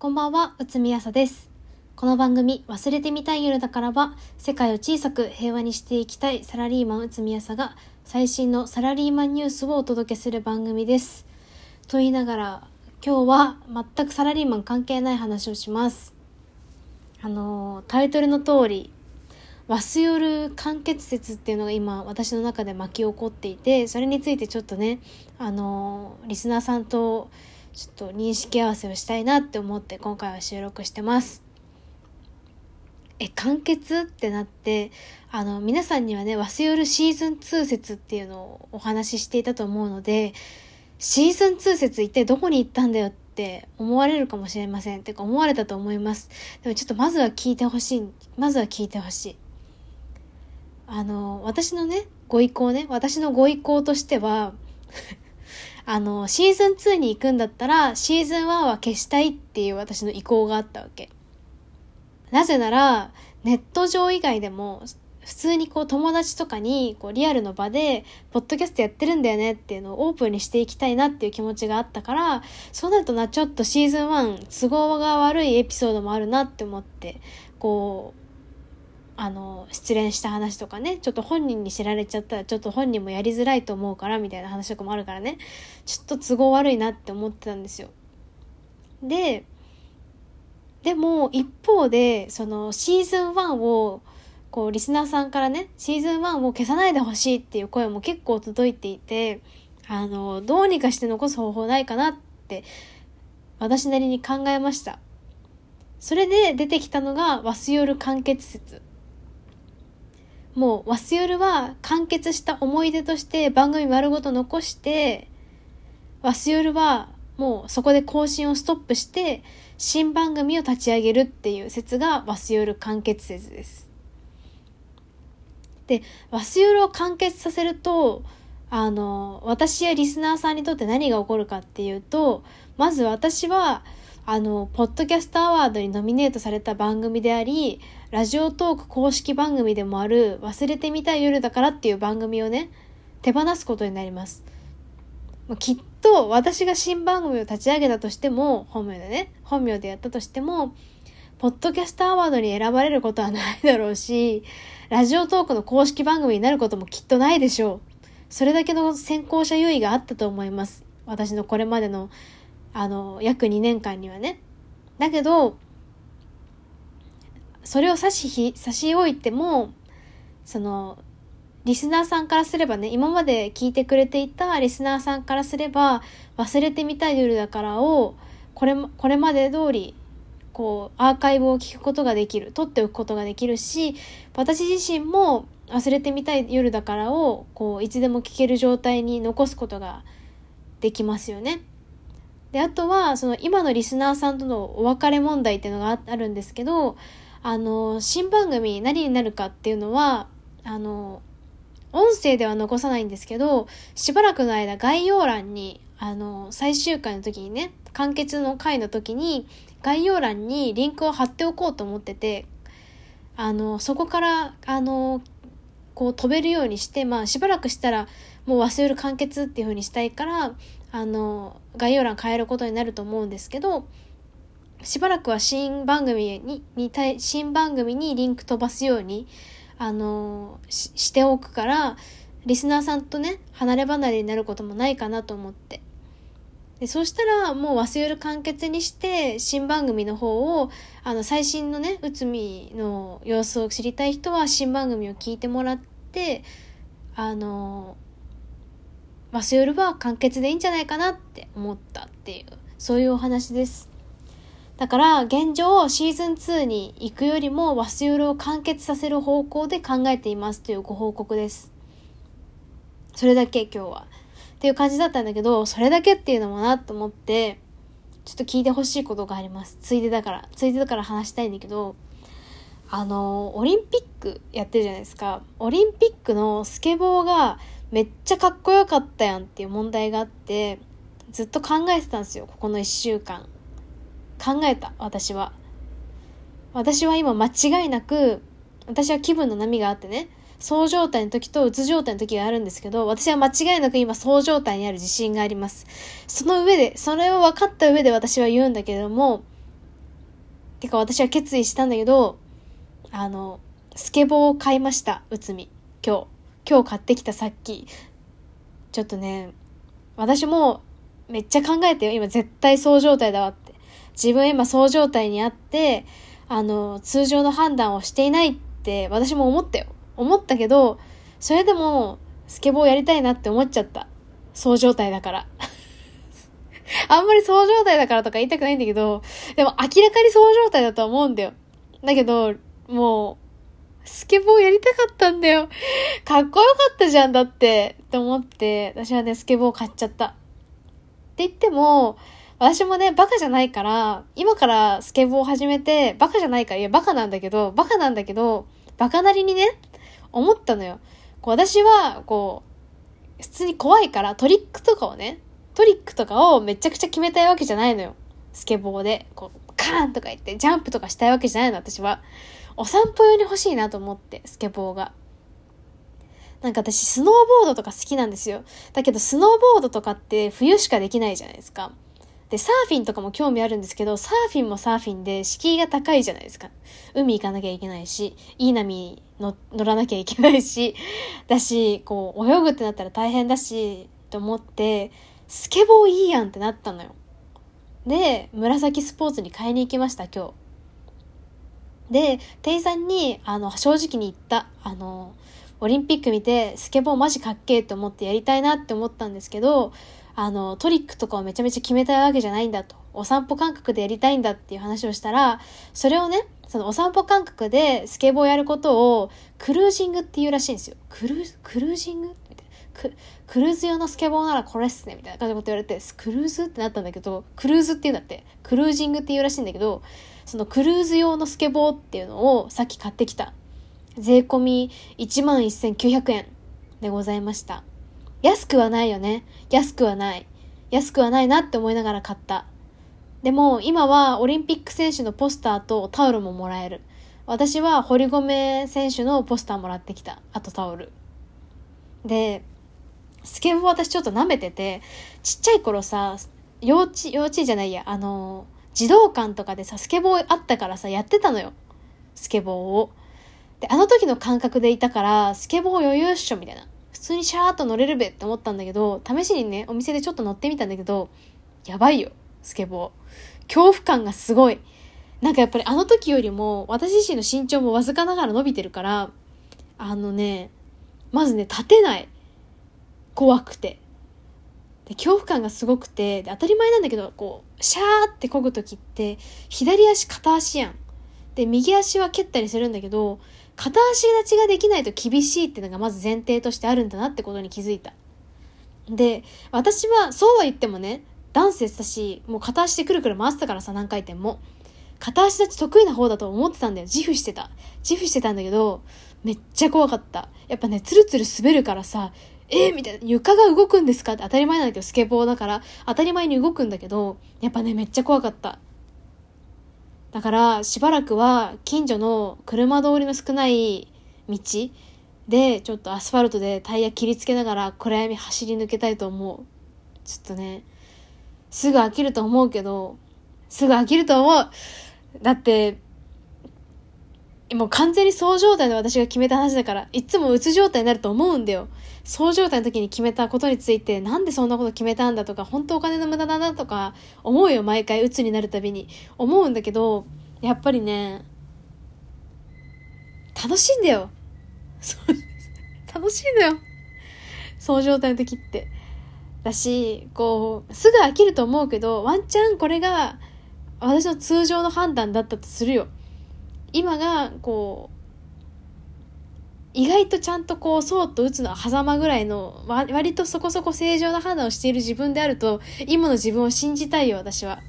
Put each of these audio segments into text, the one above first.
こんばんは、うつみやさです。この番組、忘れてみたい夜だからは、世界を小さく平和にしていきたいサラリーマンうつみやさが、最新のサラリーマンニュースをお届けする番組です。と言いながら、今日は全くサラリーマン関係ない話をします。あの、タイトルの通り、ワスヨル完結説っていうのが今私の中で巻き起こっていて、それについてちょっとね、あの、リスナーさんとちょっと認識合わせをしたいなって思って今回は収録してます。え、完結ってなって、あの、皆さんにはね、ワスヨルシーズン2説っていうのをお話ししていたと思うので、シーズン2説一体どこに行ったんだよって思われるかもしれません。てか思われたと思います。でもちょっとまずは聞いてほしい。まずは聞いてほしい。あの、私のね、ご意向ね、私のご意向としては、あの、シーズン2に行くんだったら、シーズン1は消したいっていう私の意向があったわけ。なぜなら、ネット上以外でも、普通にこう友達とかにこうリアルの場で、ポッドキャストやってるんだよねっていうのをオープンにしていきたいなっていう気持ちがあったから、そうなるとな、ちょっとシーズン1、都合が悪いエピソードもあるなって思って、こう、あの、失恋した話とかね、ちょっと本人に知られちゃったら、ちょっと本人もやりづらいと思うから、みたいな話とかもあるからね、ちょっと都合悪いなって思ってたんですよ。で、でも、一方で、その、シーズン1を、こう、リスナーさんからね、シーズン1を消さないでほしいっていう声も結構届いていて、あの、どうにかして残す方法ないかなって、私なりに考えました。それで出てきたのが、ワスヨル完結説。もう、ワスヨルは完結した思い出として番組丸ごと残して、ワスヨルはもうそこで更新をストップして、新番組を立ち上げるっていう説がワスヨル完結説です。で、ワスヨルを完結させると、あの、私やリスナーさんにとって何が起こるかっていうと、まず私は、あの、ポッドキャストアワードにノミネートされた番組であり、ラジオトーク公式番組でもある、忘れてみたい夜だからっていう番組をね、手放すことになります。きっと私が新番組を立ち上げたとしても、本名でね、本名でやったとしても、ポッドキャストアワードに選ばれることはないだろうし、ラジオトークの公式番組になることもきっとないでしょう。それだけの先行者優位があったと思います。私のこれまでの、あの、約2年間にはね。だけど、それを差し、差し置いても、その、リスナーさんからすればね、今まで聞いてくれていたリスナーさんからすれば、忘れてみたい夜だからを、これ、これまで通り、こう、アーカイブを聞くことができる、取っておくことができるし、私自身も忘れてみたい夜だからを、こう、いつでも聞ける状態に残すことができますよね。で、あとは、その今のリスナーさんとのお別れ問題っていうのがあるんですけど、あの、新番組何になるかっていうのは、あの、音声では残さないんですけど、しばらくの間概要欄に、あの、最終回の時にね、完結の回の時に、概要欄にリンクを貼っておこうと思ってて、あの、そこから、あの、こう飛べるようにして、まあしばらくしたら、もう忘れる完結っていう風にしたいから、あの、概要欄変えることになると思うんですけど、しばらくは新番組に、に対、新番組にリンク飛ばすように、あのし、しておくから、リスナーさんとね、離れ離れになることもないかなと思って。で、そうしたら、もう忘れる完結にして、新番組の方を、あの、最新のね、内海の様子を知りたい人は、新番組を聞いてもらって、あの、忘れるは完結でいいんじゃないかなって思ったっていう、そういうお話です。だから、現状、シーズン2に行くよりも、ワスヨルを完結させる方向で考えていますというご報告です。それだけ今日は。っていう感じだったんだけど、それだけっていうのもなと思って、ちょっと聞いてほしいことがあります。ついでだから、ついでだから話したいんだけど、あの、オリンピックやってるじゃないですか。オリンピックのスケボーがめっちゃかっこよかったやんっていう問題があって、ずっと考えてたんですよ、ここの一週間。考えた、私は。私は今間違いなく、私は気分の波があってね、そう状態の時とうつ状態の時があるんですけど、私は間違いなく今そう状態にある自信があります。その上で、それを分かった上で私は言うんだけれども、てか私は決意したんだけど、あの、スケボーを買いました、内海。今日。今日買ってきたさっき。ちょっとね、私もめっちゃ考えてよ。今絶対そう状態だわって。自分今そう状態にあって、あの、通常の判断をしていないって私も思ったよ。思ったけど、それでもスケボーやりたいなって思っちゃった。そう状態だから。あんまりそう状態だからとか言いたくないんだけど、でも明らかにそう状態だと思うんだよ。だけど、もう、スケボーやりたかったんだよ。かっこよかったじゃんだって、って思って、私はね、スケボー買っちゃった。って言っても、私もね、バカじゃないから、今からスケボーを始めて、バカじゃないから、いや、バカなんだけど、バカなんだけど、バカなりにね、思ったのよ。こう私は、こう、普通に怖いからトリックとかをね、トリックとかをめちゃくちゃ決めたいわけじゃないのよ。スケボーで、こう、カーンとか言ってジャンプとかしたいわけじゃないの、私は。お散歩用に欲しいなと思って、スケボーが。なんか私、スノーボードとか好きなんですよ。だけど、スノーボードとかって冬しかできないじゃないですか。で、サーフィンとかも興味あるんですけど、サーフィンもサーフィンで敷居が高いじゃないですか。海行かなきゃいけないし、いい波乗らなきゃいけないし、だし、こう、泳ぐってなったら大変だし、と思って、スケボーいいやんってなったのよ。で、紫スポーツに買いに行きました、今日。で、店員さんに、あの、正直に言った。あの、オリンピック見て、スケボーマジかっけえと思ってやりたいなって思ったんですけど、あの、トリックとかをめちゃめちゃ決めたいわけじゃないんだと。お散歩感覚でやりたいんだっていう話をしたら、それをね、そのお散歩感覚でスケボーやることをクルージングっていうらしいんですよ。クルー、クルージング？ククルーズ用のスケボーならこれっすねみたいな感じのこと言われてクルーズ？ってなったんだけどクルーズっていうんだってクルージングっていうらしいんだけどそのクルーズ用のスケボーっていうのをさっき買ってきた税込み1万1900円でございました。安くはないよね。安くはない。安くはないなって思いながら買った。でも今はオリンピック選手のポスターとタオルももらえる。私は堀米選手のポスターもらってきた。あとタオル。でスケボー私ちょっと舐めてて、ちっちゃい頃さ、幼稚、幼稚じゃないや、あの、児童館とかでさ、スケボーあったからさ、やってたのよ。スケボーを。で、あの時の感覚でいたから、スケボー余裕っしょ、みたいな。普通にシャーっと乗れるべって思ったんだけど、試しにね、お店でちょっと乗ってみたんだけど、やばいよ、スケボー。恐怖感がすごい。なんかやっぱりあの時よりも、私自身の身長もわずかながら伸びてるから、あのね、まずね、立てない。怖くて。で恐怖感がすごくて当たり前なんだけどこうシャーって漕ぐ時って左足片足やん。で右足は蹴ったりするんだけど片足立ちができないと厳しいっていうのがまず前提としてあるんだなってことに気づいた。で私はそうは言ってもねダンスやってたしもう片足でくるくる回ってたからさ何回転も。片足立ち得意な方だと思ってたんだよ。自負してた。自負してたんだけど、めっちゃ怖かった。やっぱね、ツルツル滑るからさ、えー、みたいな、床が動くんですか？って当たり前なんだけど、スケボーだから、当たり前に動くんだけど、やっぱね、めっちゃ怖かった。だから、しばらくは、近所の車通りの少ない道で、ちょっとアスファルトでタイヤ切りつけながら、暗闇走り抜けたいと思う。ちょっとね、すぐ飽きると思うけど、すぐ飽きると思う。だって、もう完全にそう状態で私が決めた話だから、いつもうつ状態になると思うんだよ。そう状態の時に決めたことについて、なんでそんなこと決めたんだとか、本当お金の無駄だなとか、思うよ、毎回うつになるたびに。思うんだけど、やっぱりね、楽しいんだよ。楽しいんだよ。そう状態の時って。だし、こう、すぐ飽きると思うけど、ワンチャンこれが、私の通常の判断だったとするよ。今がこう意外とちゃんとこうそうと打つのは狭間ぐらいの割とそこそこ正常な判断をしている自分であると今の自分を信じたいよ私は。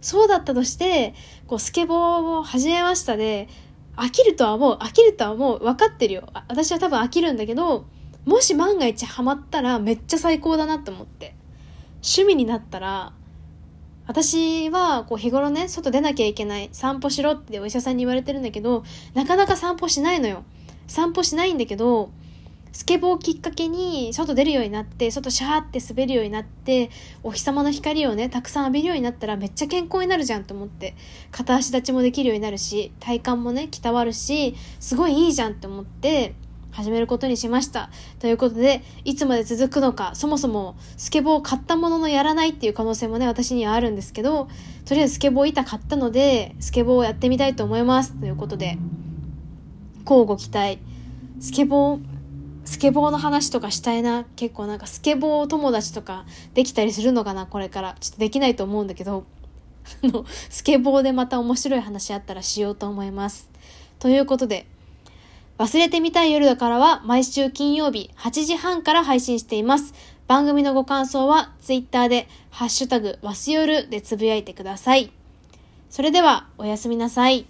そうだったとしてこうスケボーを始めましたで飽きるとは思う。飽きるとは思う。分かってるよ。私は多分飽きるんだけどもし万が一ハマったらめっちゃ最高だなって思って。趣味になったら私はこう日頃ね、外出なきゃいけない。散歩しろってお医者さんに言われてるんだけど、なかなか散歩しないのよ。散歩しないんだけど、スケボーをきっかけに外出るようになって外シャーって滑るようになってお日様の光をねたくさん浴びるようになったらめっちゃ健康になるじゃんと思って片足立ちもできるようになるし体幹もね鍛わるしすごいいいじゃんって思って始めることにしました。ということで、いつまで続くのか、そもそもスケボーを買ったもののやらないっていう可能性もね、私にはあるんですけど、とりあえずスケボー板買ったので、スケボーをやってみたいと思います。ということで、交互期待。スケボー、スケボーの話とかしたいな。結構なんかスケボー友達とかできたりするのかな、これから。ちょっとできないと思うんだけど、あの、スケボーでまた面白い話あったらしようと思います。ということで、忘れてみたい夜だからは毎週金曜日8時半から配信しています。番組のご感想はツイッターでハッシュタグわすよるでつぶやいてください。それではおやすみなさい。